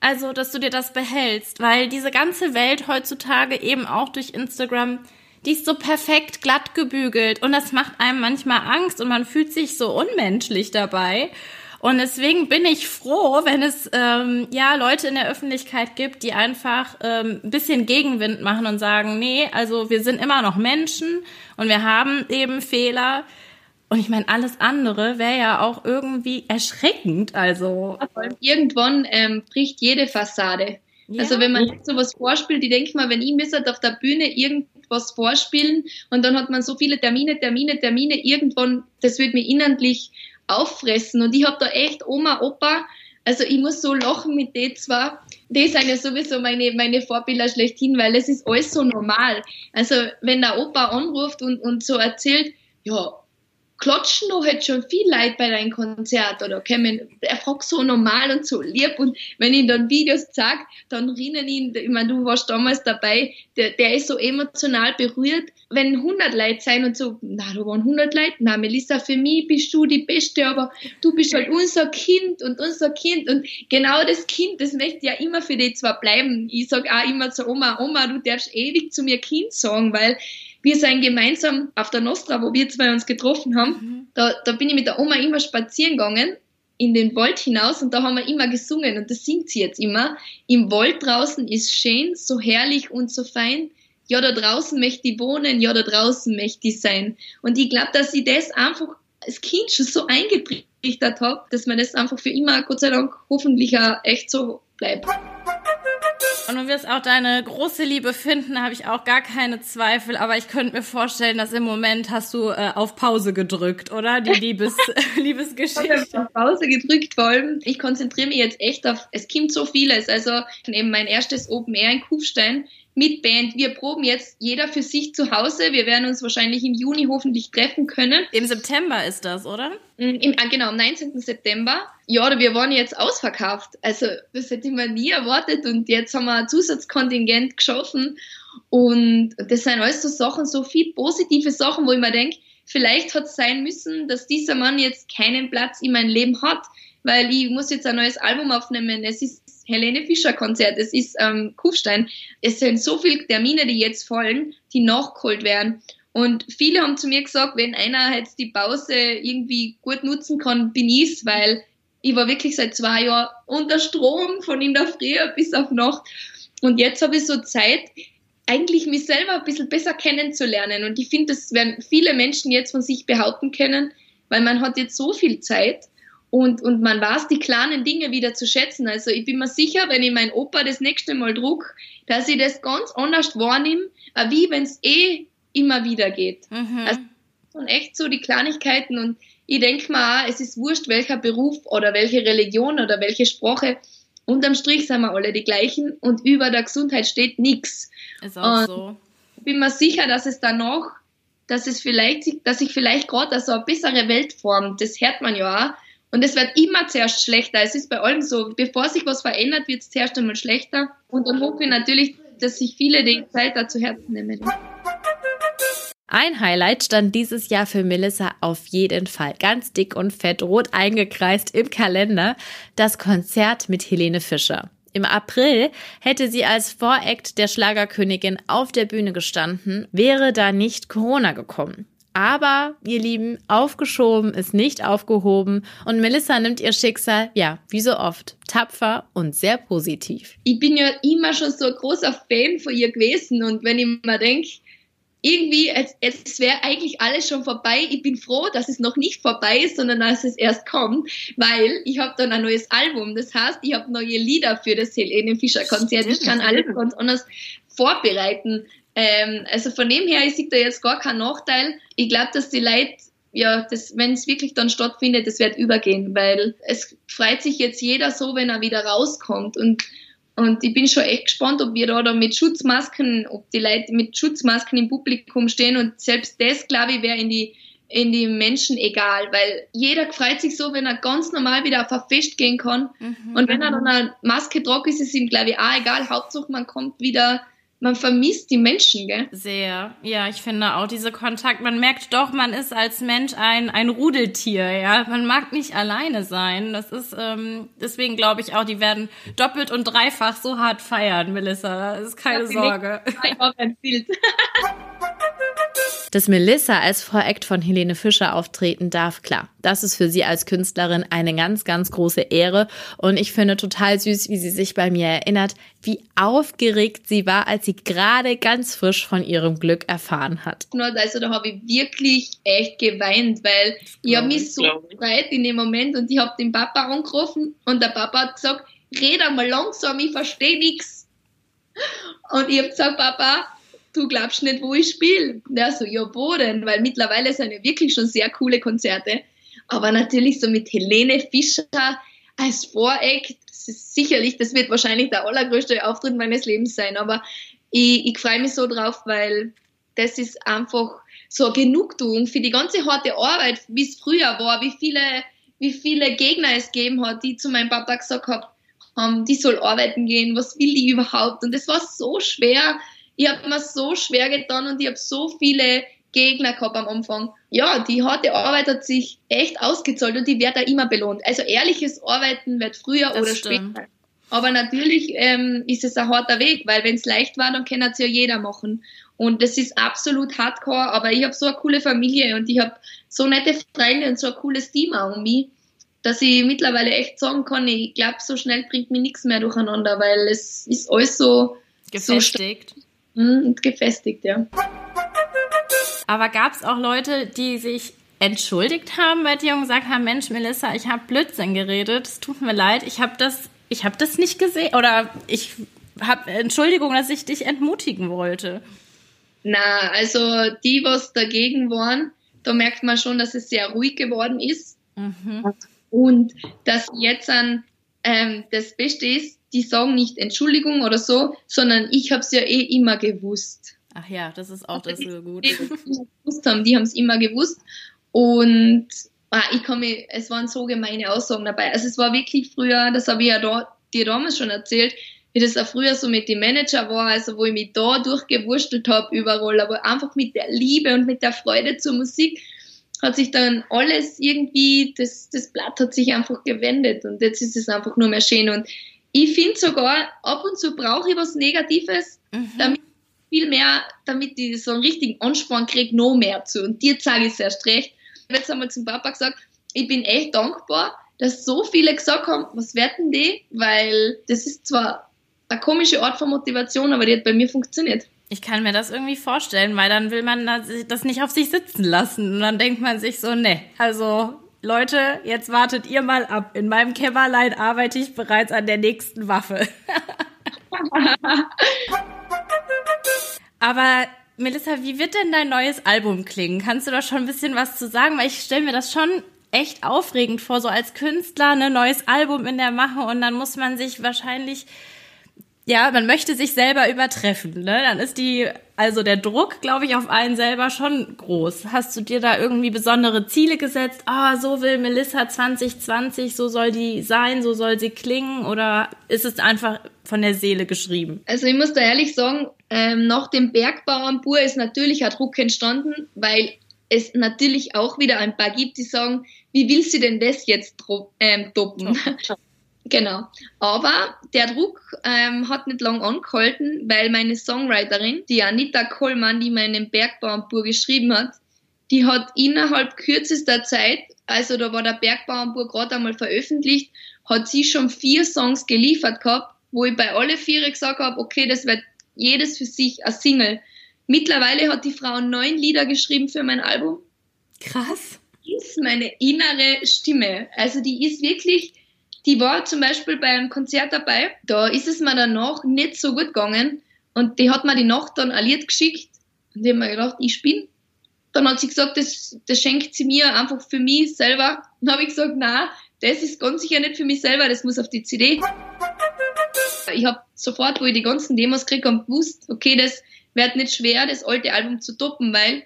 [SPEAKER 1] also, dass du dir das behältst, weil diese ganze Welt heutzutage eben auch durch Instagram die ist so perfekt glatt gebügelt und das macht einem manchmal Angst und man fühlt sich so unmenschlich dabei. Und deswegen bin ich froh, wenn es ähm, ja Leute in der Öffentlichkeit gibt, die einfach ähm, ein bisschen Gegenwind machen und sagen, nee, also wir sind immer noch Menschen und wir haben eben Fehler. Und ich meine, alles andere wäre ja auch irgendwie erschreckend. Also
[SPEAKER 2] irgendwann ähm, bricht jede Fassade. Ja. Also wenn man jetzt sowas vorspielt, die denke mal, wenn ich mir auf der Bühne irgend was vorspielen. Und dann hat man so viele Termine, Termine, Termine, irgendwann, das wird mir inhaltlich auffressen. Und ich habe da echt Oma, Opa, also ich muss so lachen mit denen zwar, die sind ja sowieso meine, meine Vorbilder schlechthin, weil es ist alles so normal. Also wenn der Opa anruft und, und so erzählt, ja, klotschen noch halt schon viel Leid bei deinem Konzert oder kommen, er fragt so normal und so lieb und wenn ich dann Videos zeige, dann rinnen ihn, ich meine, du warst damals dabei, der, der ist so emotional berührt, wenn 100 Leute sein und so, na, da waren 100 Leute, na, Melissa, für mich bist du die Beste, aber du bist halt unser Kind und unser Kind und genau das Kind, das möchte ja immer für dich zwar bleiben. Ich sag auch immer zur Oma, Oma, du darfst ewig zu mir Kind sagen, weil wir sind gemeinsam auf der Nostra, wo wir zwei uns getroffen haben. Mhm. Da, da bin ich mit der Oma immer spazieren gegangen in den Wald hinaus und da haben wir immer gesungen und das singt sie jetzt immer. Im Wald draußen ist schön, so herrlich und so fein. Ja, da draußen möchte ich wohnen, ja, da draußen möchte ich sein. Und ich glaube, dass ich das einfach als Kind schon so eingetrichtert habe, dass man das einfach für immer, Gott sei Dank, hoffentlich auch echt so bleibt.
[SPEAKER 1] Und du wirst auch deine große Liebe finden, habe ich auch gar keine Zweifel. Aber ich könnte mir vorstellen, dass im Moment hast du äh, auf Pause gedrückt, oder? Die Liebes Liebesgeschichte. Ich
[SPEAKER 2] auf Pause gedrückt, vor allem. Ich konzentriere mich jetzt echt auf, es kommt so vieles. Also eben mein erstes Open Air in Kufstein mit Band. Wir proben jetzt jeder für sich zu Hause. Wir werden uns wahrscheinlich im Juni hoffentlich treffen können.
[SPEAKER 1] Im September ist das, oder?
[SPEAKER 2] Mm, Im, ah, genau, am 19. September. Ja, wir waren jetzt ausverkauft. Also das hätte man nie erwartet und jetzt haben wir ein Zusatzkontingent geschaffen und das sind alles so Sachen, so viel positive Sachen, wo ich mir denke, vielleicht hat es sein müssen, dass dieser Mann jetzt keinen Platz in meinem Leben hat, weil ich muss jetzt ein neues Album aufnehmen. Es ist Helene Fischer Konzert, es ist ähm, Kufstein. Es sind so viele Termine, die jetzt fallen, die nachgeholt werden. Und viele haben zu mir gesagt, wenn einer jetzt die Pause irgendwie gut nutzen kann, bin ich's, weil ich war wirklich seit zwei Jahren unter Strom von in der Früh bis auf Nacht. Und jetzt habe ich so Zeit, eigentlich mich selber ein bisschen besser kennenzulernen. Und ich finde, das werden viele Menschen jetzt von sich behaupten können, weil man hat jetzt so viel Zeit und, und man weiß die kleinen Dinge wieder zu schätzen. Also ich bin mir sicher, wenn ich meinen Opa das nächste Mal druck, dass ich das ganz anders wahrnehme, wie wenn es eh immer wieder geht. Mhm. Also und echt so die Kleinigkeiten und ich denke mal auch, es ist wurscht, welcher Beruf oder welche Religion oder welche Sprache. Unterm Strich sind wir alle die gleichen und über der Gesundheit steht nichts.
[SPEAKER 1] Ist auch und so.
[SPEAKER 2] Ich bin mir sicher, dass es danach, dass es vielleicht, dass sich vielleicht gerade so eine bessere Welt formt. Das hört man ja auch und es wird immer zuerst schlechter. Es ist bei allem so, bevor sich was verändert, wird es zuerst einmal schlechter. Und dann hoffe ich natürlich, dass sich viele die Zeit dazu Herzen nehmen.
[SPEAKER 1] Ein Highlight stand dieses Jahr für Melissa auf jeden Fall. Ganz dick und fett rot eingekreist im Kalender. Das Konzert mit Helene Fischer. Im April hätte sie als Voract der Schlagerkönigin auf der Bühne gestanden, wäre da nicht Corona gekommen. Aber, ihr Lieben, aufgeschoben ist nicht aufgehoben und Melissa nimmt ihr Schicksal, ja, wie so oft, tapfer und sehr positiv.
[SPEAKER 2] Ich bin ja immer schon so ein großer Fan von ihr gewesen und wenn ich mir denke, irgendwie, es, es wäre eigentlich alles schon vorbei. Ich bin froh, dass es noch nicht vorbei ist, sondern dass es erst kommt, weil ich habe dann ein neues Album. Das heißt, ich habe neue Lieder für das Helene Fischer Konzert. Ich kann alles ganz anders vorbereiten. Ähm, also von dem her, ich sehe da jetzt gar keinen Nachteil. Ich glaube, dass die Leute ja, wenn es wirklich dann stattfindet, das wird übergehen, weil es freut sich jetzt jeder so, wenn er wieder rauskommt und und ich bin schon echt gespannt, ob wir da, da mit Schutzmasken, ob die Leute mit Schutzmasken im Publikum stehen und selbst das, glaube ich, wäre in die in die Menschen egal, weil jeder freut sich so, wenn er ganz normal wieder auf ein Fest gehen kann. Mhm. Und wenn er dann eine Maske tragt, ist es ihm, glaube ich, auch egal. Hauptsache, man kommt wieder man vermisst die Menschen, gell?
[SPEAKER 1] Sehr. Ja, ich finde auch diese Kontakt, man merkt doch, man ist als Mensch ein, ein Rudeltier, ja. Man mag nicht alleine sein. Das ist, ähm, deswegen glaube ich auch, die werden doppelt und dreifach so hart feiern, Melissa. Das ist keine das Sorge. Ich ein Bild. Dass Melissa als Voract von Helene Fischer auftreten darf, klar. Das ist für sie als Künstlerin eine ganz, ganz große Ehre. Und ich finde total süß, wie sie sich bei mir erinnert, wie aufgeregt sie war, als sie gerade ganz frisch von ihrem Glück erfahren hat.
[SPEAKER 2] Also da habe ich wirklich echt geweint, weil ich habe mich so gefreut in dem Moment und ich habe den Papa angerufen und der Papa hat gesagt, red einmal langsam, ich verstehe nichts. Und ich habe gesagt, Papa, du glaubst nicht, wo ich spiele. Der so, ja, wo denn? Weil mittlerweile sind ja wirklich schon sehr coole Konzerte. Aber natürlich so mit Helene Fischer als Voreck, das ist sicherlich, das wird wahrscheinlich der allergrößte Auftritt meines Lebens sein. Aber ich, ich freue mich so drauf, weil das ist einfach so eine Genugtuung für die ganze harte Arbeit, wie es früher war, wie viele, wie viele Gegner es gegeben hat, die zu meinem Papa gesagt haben, die soll arbeiten gehen, was will die überhaupt? Und es war so schwer. Ich habe mir so schwer getan und ich habe so viele Gegner gehabt am Anfang. Ja, die harte Arbeit hat sich echt ausgezahlt und die wird da immer belohnt. Also ehrliches Arbeiten wird früher das oder stimmt. später. Aber natürlich ähm, ist es ein harter Weg, weil wenn es leicht war, dann kann es ja jeder machen. Und das ist absolut hardcore, aber ich habe so eine coole Familie und ich habe so nette Freunde und so ein cooles Team auch um mich, dass ich mittlerweile echt sagen kann, ich glaube, so schnell bringt mich nichts mehr durcheinander, weil es ist alles so
[SPEAKER 3] gefestigt.
[SPEAKER 2] So und gefestigt, ja.
[SPEAKER 3] Aber gab es auch Leute, die sich entschuldigt haben bei dir und gesagt haben, Mensch, Melissa, ich habe Blödsinn geredet, es tut mir leid, ich habe das, ich habe das nicht gesehen oder ich habe Entschuldigung, dass ich dich entmutigen wollte.
[SPEAKER 2] Na, also die, was dagegen waren, da merkt man schon, dass es sehr ruhig geworden ist. Mhm. Und dass jetzt an ähm, das Beste ist, die sagen nicht Entschuldigung oder so, sondern ich habe es ja eh immer gewusst.
[SPEAKER 3] Ach ja, das ist auch das so gut.
[SPEAKER 2] Die, haben, die haben es immer gewusst. Und ah, ich mich, es waren so gemeine Aussagen dabei. Also es war wirklich früher, das habe ich ja da, dir damals schon erzählt, wie das auch früher so mit dem Manager war, also wo ich mich da durchgewurstelt habe überall, aber einfach mit der Liebe und mit der Freude zur Musik hat sich dann alles irgendwie, das, das Blatt hat sich einfach gewendet und jetzt ist es einfach nur mehr schön und ich finde sogar, ab und zu brauche ich was Negatives, mhm. damit viel mehr, damit ich so einen richtigen Ansporn kriege, noch mehr zu. Und dir sage ich es erst recht. Ich habe jetzt einmal zum Papa gesagt, ich bin echt dankbar, dass so viele gesagt haben, was werden die? Weil das ist zwar eine komische Art von Motivation, aber die hat bei mir funktioniert.
[SPEAKER 3] Ich kann mir das irgendwie vorstellen, weil dann will man das nicht auf sich sitzen lassen. Und dann denkt man sich so, ne, also Leute, jetzt wartet ihr mal ab. In meinem Kämmerlein arbeite ich bereits an der nächsten Waffe. Aber Melissa, wie wird denn dein neues Album klingen? Kannst du da schon ein bisschen was zu sagen? Weil ich stelle mir das schon echt aufregend vor, so als Künstler ein ne, neues Album in der Mache und dann muss man sich wahrscheinlich ja, man möchte sich selber übertreffen, ne? Dann ist die, also der Druck, glaube ich, auf einen selber schon groß. Hast du dir da irgendwie besondere Ziele gesetzt? Ah, so will Melissa 2020, so soll die sein, so soll sie klingen? Oder ist es einfach von der Seele geschrieben?
[SPEAKER 2] Also ich muss da ehrlich sagen, ähm, nach dem Bergbau am Bur ist natürlich ein Druck entstanden, weil es natürlich auch wieder ein paar gibt, die sagen, wie will sie denn das jetzt ähm, toppen? Genau. Aber der Druck ähm, hat nicht lang angehalten, weil meine Songwriterin, die Anita Kollmann, die meinen Bergbauernbur geschrieben hat, die hat innerhalb kürzester Zeit, also da war der Bergbauernbur gerade einmal veröffentlicht, hat sie schon vier Songs geliefert gehabt, wo ich bei alle vier gesagt habe, okay, das wird jedes für sich ein Single. Mittlerweile hat die Frau neun Lieder geschrieben für mein Album.
[SPEAKER 3] Krass.
[SPEAKER 2] Ist meine innere Stimme. Also die ist wirklich, die war zum Beispiel bei einem Konzert dabei, da ist es mir danach nicht so gut gegangen und die hat mir die Nacht dann ein Lied geschickt und ich habe mir gedacht, ich bin. Dann hat sie gesagt, das, das schenkt sie mir einfach für mich selber. Dann habe ich gesagt, na, das ist ganz sicher nicht für mich selber, das muss auf die CD. Ich habe sofort, wo ich die ganzen Demos kriege, gewusst, okay, das wird nicht schwer, das alte Album zu toppen, weil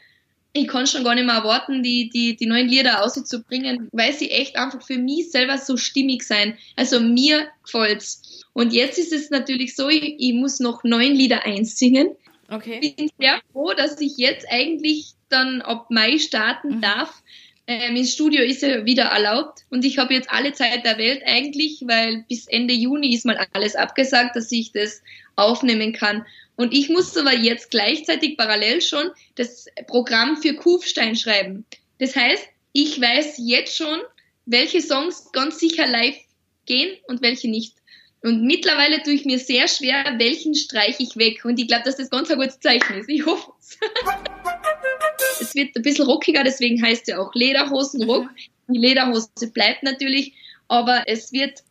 [SPEAKER 2] ich kann schon gar nicht mehr erwarten, die, die, die neuen Lieder auszubringen, weil sie echt einfach für mich selber so stimmig sein. Also mir gefällt's. Und jetzt ist es natürlich so, ich, ich muss noch neun Lieder einsingen. Okay. Ich bin sehr froh, dass ich jetzt eigentlich dann ab Mai starten mhm. darf. Ähm, Ins Studio ist ja wieder erlaubt und ich habe jetzt alle Zeit der Welt eigentlich, weil bis Ende Juni ist mal alles abgesagt, dass ich das aufnehmen kann. Und ich muss aber jetzt gleichzeitig parallel schon das Programm für Kufstein schreiben. Das heißt, ich weiß jetzt schon, welche Songs ganz sicher live gehen und welche nicht. Und mittlerweile tue ich mir sehr schwer, welchen streiche ich weg. Und ich glaube, dass das ganz ein gutes Zeichen ist. Ich hoffe es. es wird ein bisschen rockiger, deswegen heißt es ja auch Lederhosenrock. Die Lederhose bleibt natürlich, aber es wird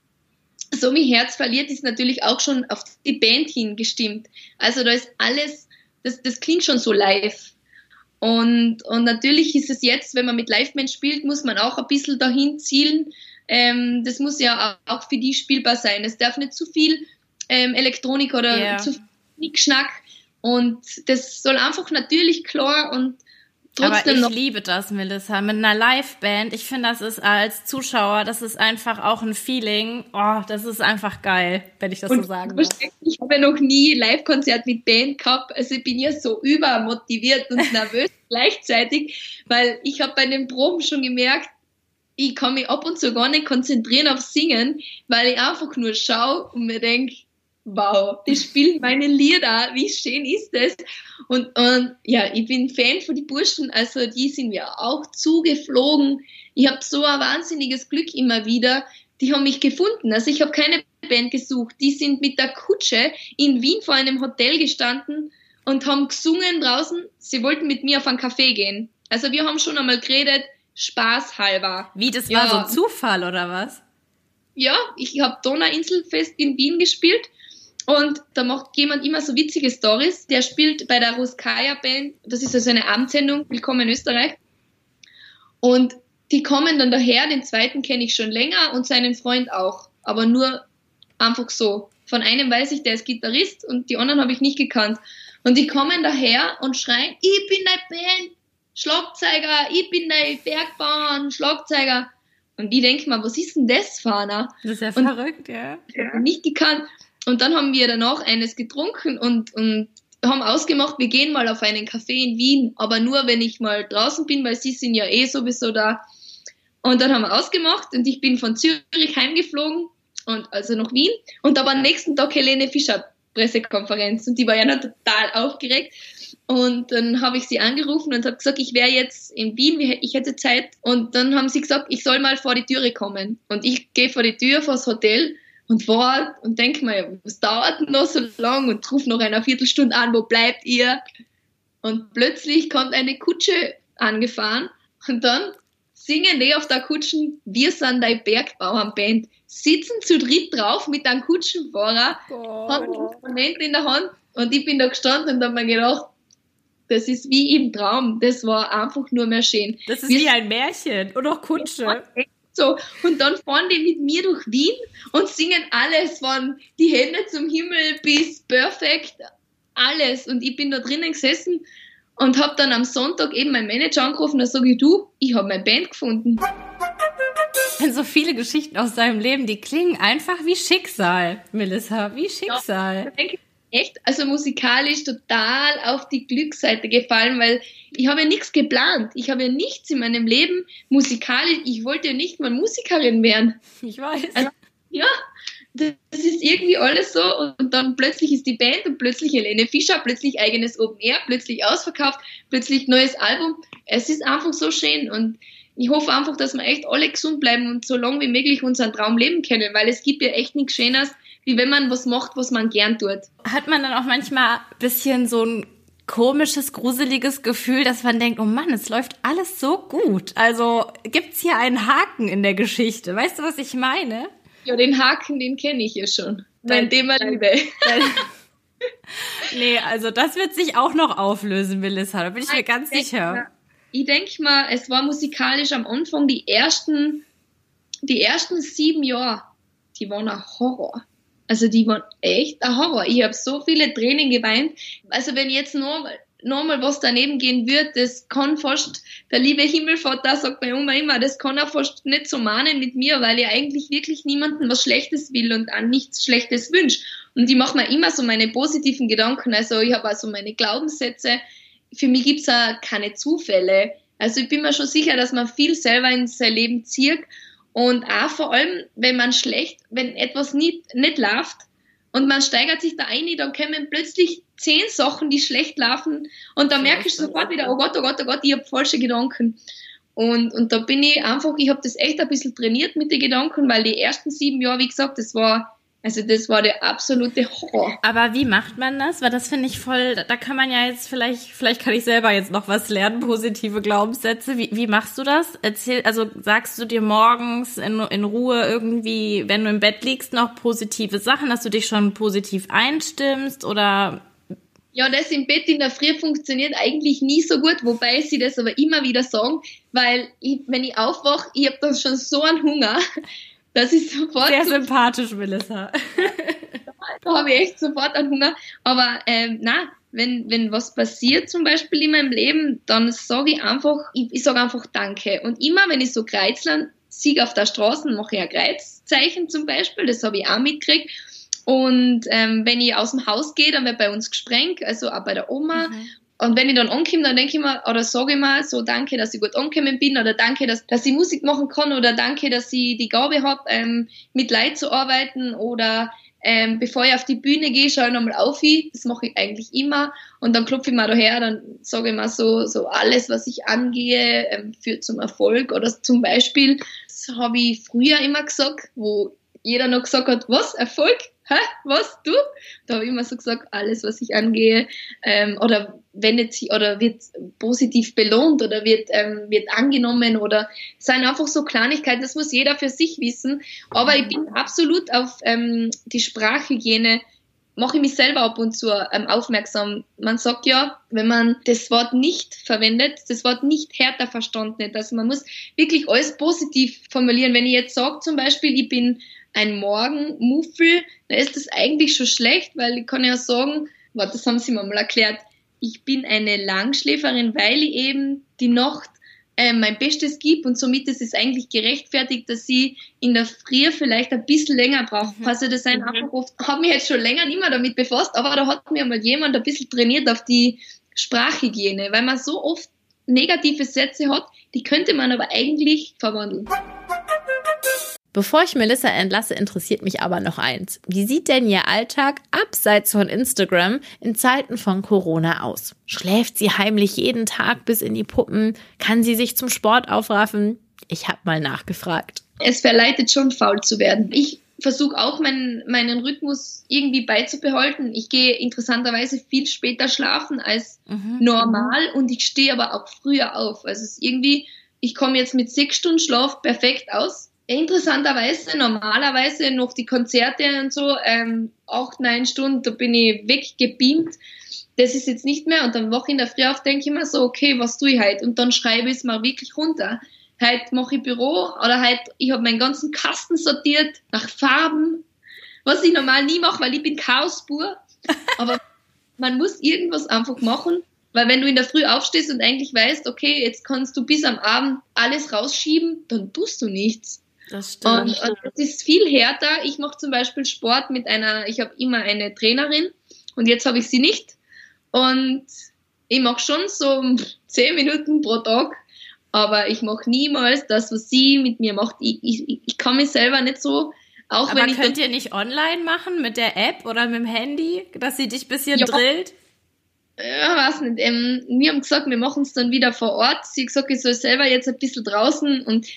[SPEAKER 2] so wie Herz verliert, ist natürlich auch schon auf die Band hingestimmt. Also da ist alles, das, das klingt schon so live. Und, und natürlich ist es jetzt, wenn man mit Live-Band spielt, muss man auch ein bisschen dahin zielen. Ähm, das muss ja auch für die spielbar sein. Es darf nicht zu viel ähm, Elektronik oder yeah. zu viel Schnack. Und das soll einfach natürlich klar und
[SPEAKER 3] Trotzdem Aber ich liebe das, Melissa, mit einer Liveband. Ich finde, das ist als Zuschauer, das ist einfach auch ein Feeling. Oh, das ist einfach geil, wenn ich das und so sagen darf.
[SPEAKER 2] Ich habe ja noch nie Live-Konzert mit Band gehabt. Also ich bin ja so übermotiviert und nervös gleichzeitig, weil ich habe bei den Proben schon gemerkt, ich kann mich ab und zu gar nicht konzentrieren auf Singen, weil ich einfach nur schaue und mir denke, wow, die spielen meine Lieder, wie schön ist das? Und, und ja, ich bin Fan von den Burschen, also die sind mir auch zugeflogen. Ich habe so ein wahnsinniges Glück immer wieder. Die haben mich gefunden. Also ich habe keine Band gesucht. Die sind mit der Kutsche in Wien vor einem Hotel gestanden und haben gesungen draußen. Sie wollten mit mir auf einen Café gehen. Also wir haben schon einmal geredet, spaßhalber.
[SPEAKER 3] Wie, das war ja. so Zufall oder was?
[SPEAKER 2] Ja, ich habe Donauinselfest in Wien gespielt und da macht jemand immer so witzige Stories. Der spielt bei der Ruskaya Band, das ist also eine Abendsendung, Willkommen in Österreich. Und die kommen dann daher, den zweiten kenne ich schon länger und seinen Freund auch, aber nur einfach so. Von einem weiß ich, der ist Gitarrist und die anderen habe ich nicht gekannt. Und die kommen daher und schreien, ich bin dein Band, Schlagzeuger, ich bin dein Bergbauern, Schlagzeuger. Und die denken mal, was ist denn das, Fana?
[SPEAKER 3] Das ist ja und verrückt, ja.
[SPEAKER 2] Nicht gekannt. Und dann haben wir danach eines getrunken und, und haben ausgemacht, wir gehen mal auf einen Café in Wien, aber nur wenn ich mal draußen bin, weil sie sind ja eh sowieso da. Und dann haben wir ausgemacht und ich bin von Zürich heimgeflogen und also nach Wien und da war am nächsten Tag Helene Fischer Pressekonferenz und die war ja noch total aufgeregt. Und dann habe ich sie angerufen und habe gesagt, ich wäre jetzt in Wien, ich hätte Zeit. Und dann haben sie gesagt, ich soll mal vor die Türe kommen. Und ich gehe vor die Tür, vors Hotel und wart und denk mir, was dauert noch so lang und ruf noch eine Viertelstunde an, wo bleibt ihr? Und plötzlich kommt eine Kutsche angefahren und dann singen die auf der Kutschen, wir sind dein Bergbauernband, sitzen zu dritt drauf mit einem Kutschenfahrer, oh. haben Instrumente in der Hand und ich bin da gestanden und habe mir gedacht, das ist wie im Traum. Das war einfach nur mehr schön.
[SPEAKER 3] Das ist wir wie ein Märchen und auch Kutsche.
[SPEAKER 2] So, und dann fahren die mit mir durch Wien und singen alles von die Hände zum Himmel bis Perfekt, alles. Und ich bin da drinnen gesessen und habe dann am Sonntag eben meinen Manager angerufen, da sage ich, du, ich habe meine Band gefunden.
[SPEAKER 3] So viele Geschichten aus deinem Leben, die klingen einfach wie Schicksal, Melissa, wie Schicksal. Ja,
[SPEAKER 2] echt, also musikalisch total auf die Glücksseite gefallen, weil ich habe ja nichts geplant. Ich habe ja nichts in meinem Leben musikalisch, ich wollte ja nicht mal Musikerin werden.
[SPEAKER 3] Ich weiß.
[SPEAKER 2] Also, ja, das ist irgendwie alles so und dann plötzlich ist die Band und plötzlich Helene Fischer, plötzlich eigenes Open Air, plötzlich ausverkauft, plötzlich neues Album. Es ist einfach so schön und ich hoffe einfach, dass wir echt alle gesund bleiben und so lange wie möglich unseren Traum leben können, weil es gibt ja echt nichts Schönes, wie wenn man was macht, was man gern tut.
[SPEAKER 3] Hat man dann auch manchmal ein bisschen so ein komisches, gruseliges Gefühl, dass man denkt, oh Mann, es läuft alles so gut. Also gibt's hier einen Haken in der Geschichte. Weißt du, was ich meine?
[SPEAKER 2] Ja, den Haken, den kenne ich ja schon. Dein Thema Liebe.
[SPEAKER 3] nee, also das wird sich auch noch auflösen, Melissa. Da bin ich mir ganz ich sicher.
[SPEAKER 2] Mal, ich denke mal, es war musikalisch am Anfang die ersten, die ersten sieben Jahre, die waren ein Horror. Also die waren echt ein Horror. Ich habe so viele Tränen geweint. Also wenn jetzt nochmal noch mal was daneben gehen wird, das kann fast, der liebe Himmelvater sagt meine Oma immer, das kann er fast nicht so mahnen mit mir, weil ich eigentlich wirklich niemandem was Schlechtes will und an nichts Schlechtes wünsche. Und ich mache mir immer so meine positiven Gedanken. Also ich habe also meine Glaubenssätze. Für mich gibt's auch keine Zufälle. Also ich bin mir schon sicher, dass man viel selber in sein Leben zieht und auch vor allem, wenn man schlecht, wenn etwas nicht, nicht läuft und man steigert sich da ein, dann kommen plötzlich zehn Sachen, die schlecht laufen und da merke ich sofort wieder, oh Gott, oh Gott, oh Gott, ich habe falsche Gedanken. Und, und da bin ich einfach, ich habe das echt ein bisschen trainiert mit den Gedanken, weil die ersten sieben Jahre, wie gesagt, das war also das war der absolute Horror.
[SPEAKER 3] Aber wie macht man das? Weil das finde ich voll, da kann man ja jetzt vielleicht, vielleicht kann ich selber jetzt noch was lernen, positive Glaubenssätze. Wie, wie machst du das? Erzähl, also sagst du dir morgens in, in Ruhe irgendwie, wenn du im Bett liegst, noch positive Sachen, dass du dich schon positiv einstimmst oder
[SPEAKER 2] ja, das im Bett in der Früh funktioniert eigentlich nie so gut, wobei sie das aber immer wieder sagen, weil ich, wenn ich aufwache, ich habe dann schon so einen Hunger, das ist sofort.
[SPEAKER 3] Sehr sympathisch, Melissa.
[SPEAKER 2] da habe ich echt sofort einen Hunger. Aber ähm, na, wenn, wenn was passiert zum Beispiel in meinem Leben, dann sage ich einfach, ich, ich sage einfach Danke. Und immer, wenn ich so Kreuzlern sieg auf der Straße, mache ich ein Kreuzzeichen zum Beispiel, das habe ich auch mitgekriegt. Und ähm, wenn ich aus dem Haus gehe, dann wird bei uns gesprengt, also auch bei der Oma. Mhm. Und wenn ich dann ankomme, dann denke ich mir, oder sage ich mal so, danke, dass ich gut angekommen bin, oder danke, dass, dass ich Musik machen kann, oder danke, dass ich die Gabe habe, ähm, mit Leid zu arbeiten, oder ähm, bevor ich auf die Bühne gehe, schaue ich nochmal auf. Das mache ich eigentlich immer. Und dann klopfe ich mal daher, dann sage ich mal so, so alles, was ich angehe, ähm, führt zum Erfolg. Oder zum Beispiel, das habe ich früher immer gesagt, wo jeder noch gesagt hat, was, Erfolg? Hä, was, du? Da habe ich immer so gesagt, alles, was ich angehe, ähm, oder wendet sich oder wird positiv belohnt oder wird, ähm, wird angenommen oder es sind einfach so Kleinigkeiten, das muss jeder für sich wissen. Aber ich bin absolut auf ähm, die Sprachhygiene mache ich mich selber ab und zu ähm, aufmerksam. Man sagt ja, wenn man das Wort nicht verwendet, das Wort nicht härter verstanden. Also man muss wirklich alles positiv formulieren. Wenn ich jetzt sage zum Beispiel, ich bin ein Morgenmuffel, dann ist das eigentlich schon schlecht, weil ich kann ja sagen, warte, das haben sie mir mal erklärt, ich bin eine Langschläferin, weil ich eben die Nacht äh, mein Bestes gebe und somit ist es eigentlich gerechtfertigt, dass ich in der Früh vielleicht ein bisschen länger brauche. Mhm. Also das sind mhm. einfach oft, habe mich jetzt schon länger nicht mehr damit befasst, aber da hat mir mal jemand ein bisschen trainiert auf die Sprachhygiene, weil man so oft negative Sätze hat, die könnte man aber eigentlich verwandeln.
[SPEAKER 1] Bevor ich Melissa entlasse, interessiert mich aber noch eins. Wie sieht denn ihr Alltag abseits von Instagram in Zeiten von Corona aus? Schläft sie heimlich jeden Tag bis in die Puppen? Kann sie sich zum Sport aufraffen? Ich habe mal nachgefragt.
[SPEAKER 2] Es verleitet schon faul zu werden. Ich versuche auch meinen, meinen Rhythmus irgendwie beizubehalten. Ich gehe interessanterweise viel später schlafen als mhm. normal und ich stehe aber auch früher auf. Also es ist irgendwie, ich komme jetzt mit sechs Stunden Schlaf perfekt aus interessanterweise normalerweise noch die Konzerte und so, ähm, acht, neun Stunden, da bin ich weggebeamt. Das ist jetzt nicht mehr und dann wache ich in der Früh auf, denke ich mir so, okay, was tue ich heute? Und dann schreibe ich es mal wirklich runter. Heute mache ich Büro oder heute, ich habe meinen ganzen Kasten sortiert nach Farben, was ich normal nie mache, weil ich bin Chaospur. Aber man muss irgendwas einfach machen, weil wenn du in der Früh aufstehst und eigentlich weißt, okay, jetzt kannst du bis am Abend alles rausschieben, dann tust du nichts. Das stimmt. Und, und das ist viel härter. Ich mache zum Beispiel Sport mit einer, ich habe immer eine Trainerin und jetzt habe ich sie nicht. Und ich mache schon so zehn Minuten pro Tag, aber ich mache niemals das, was sie mit mir macht. Ich, ich, ich kann mich selber nicht so.
[SPEAKER 1] Auch aber wenn könnt ihr nicht online machen mit der App oder mit dem Handy, dass sie dich ein bisschen ja, drillt?
[SPEAKER 2] Ja, weiß nicht. Ähm, wir haben gesagt, wir machen es dann wieder vor Ort. Sie hat gesagt, ich soll selber jetzt ein bisschen draußen und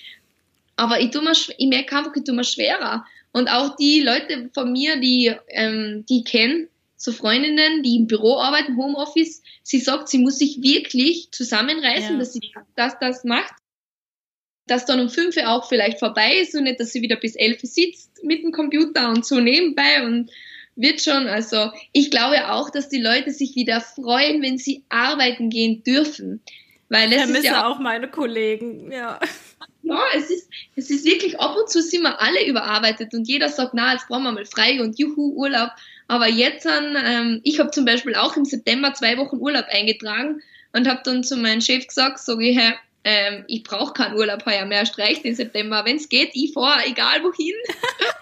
[SPEAKER 2] aber ich, tue mir, ich merke einfach, ich tue mir schwerer. Und auch die Leute von mir, die, ähm, die ich kenne, so Freundinnen, die im Büro arbeiten, Homeoffice, sie sagt, sie muss sich wirklich zusammenreißen, ja. dass sie das, das macht. Dass dann um fünf Uhr auch vielleicht vorbei ist und nicht, dass sie wieder bis elf sitzt mit dem Computer und so nebenbei und wird schon. Also ich glaube auch, dass die Leute sich wieder freuen, wenn sie arbeiten gehen dürfen.
[SPEAKER 1] Weil ich vermisse ist ja auch, auch meine Kollegen, ja.
[SPEAKER 2] Ja, es ist, es ist wirklich, ab und zu sind wir alle überarbeitet und jeder sagt, na, jetzt brauchen wir mal frei und juhu, Urlaub. Aber jetzt, ähm, ich habe zum Beispiel auch im September zwei Wochen Urlaub eingetragen und habe dann zu meinem Chef gesagt, sage ich, hey, ähm, ich brauche keinen Urlaub heuer mehr, streicht den September. Wenn es geht, ich fahre, egal wohin.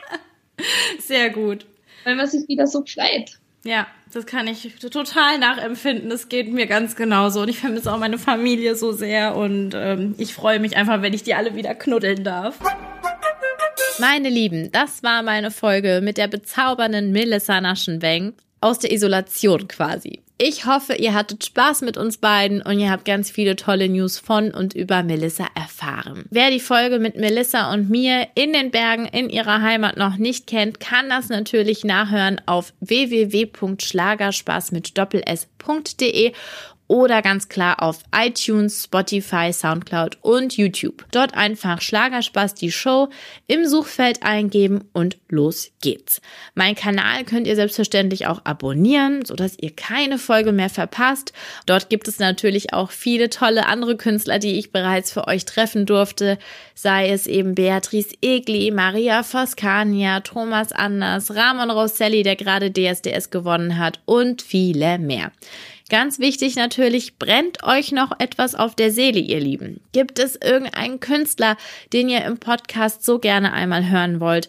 [SPEAKER 1] Sehr gut.
[SPEAKER 2] Weil man sich wieder so freut.
[SPEAKER 1] Ja, das kann ich total nachempfinden. Das geht mir ganz genauso. Und ich vermisse auch meine Familie so sehr. Und ähm, ich freue mich einfach, wenn ich die alle wieder knuddeln darf. Meine Lieben, das war meine Folge mit der bezaubernden Melissa Naschenweng aus der Isolation quasi. Ich hoffe, ihr hattet Spaß mit uns beiden und ihr habt ganz viele tolle News von und über Melissa erfahren. Wer die Folge mit Melissa und mir in den Bergen in ihrer Heimat noch nicht kennt, kann das natürlich nachhören auf www.schlagerspaß mit doppel s.de oder ganz klar auf iTunes, Spotify, Soundcloud und YouTube. Dort einfach Schlagerspaß die Show im Suchfeld eingeben und los geht's. Mein Kanal könnt ihr selbstverständlich auch abonnieren, sodass ihr keine Folge mehr verpasst. Dort gibt es natürlich auch viele tolle andere Künstler, die ich bereits für euch treffen durfte, sei es eben Beatrice Egli, Maria Foscania, Thomas Anders, Ramon Rosselli, der gerade DSDS gewonnen hat und viele mehr. Ganz wichtig natürlich, brennt euch noch etwas auf der Seele, ihr Lieben. Gibt es irgendeinen Künstler, den ihr im Podcast so gerne einmal hören wollt?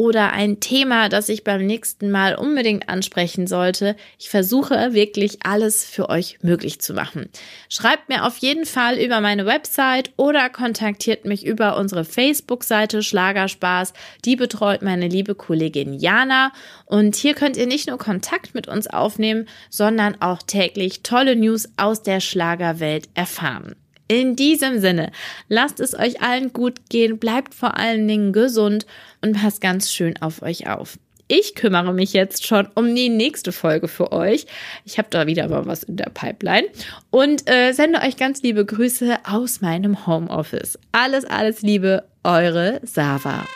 [SPEAKER 1] Oder ein Thema, das ich beim nächsten Mal unbedingt ansprechen sollte. Ich versuche wirklich alles für euch möglich zu machen. Schreibt mir auf jeden Fall über meine Website oder kontaktiert mich über unsere Facebook-Seite Schlagerspaß. Die betreut meine liebe Kollegin Jana. Und hier könnt ihr nicht nur Kontakt mit uns aufnehmen, sondern auch täglich tolle News aus der Schlagerwelt erfahren. In diesem Sinne, lasst es euch allen gut gehen, bleibt vor allen Dingen gesund und passt ganz schön auf euch auf. Ich kümmere mich jetzt schon um die nächste Folge für euch. Ich habe da wieder mal was in der Pipeline und äh, sende euch ganz liebe Grüße aus meinem Homeoffice. Alles, alles Liebe, eure Sava.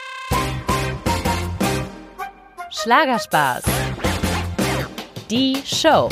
[SPEAKER 4] Schlagerspaß. Die Show.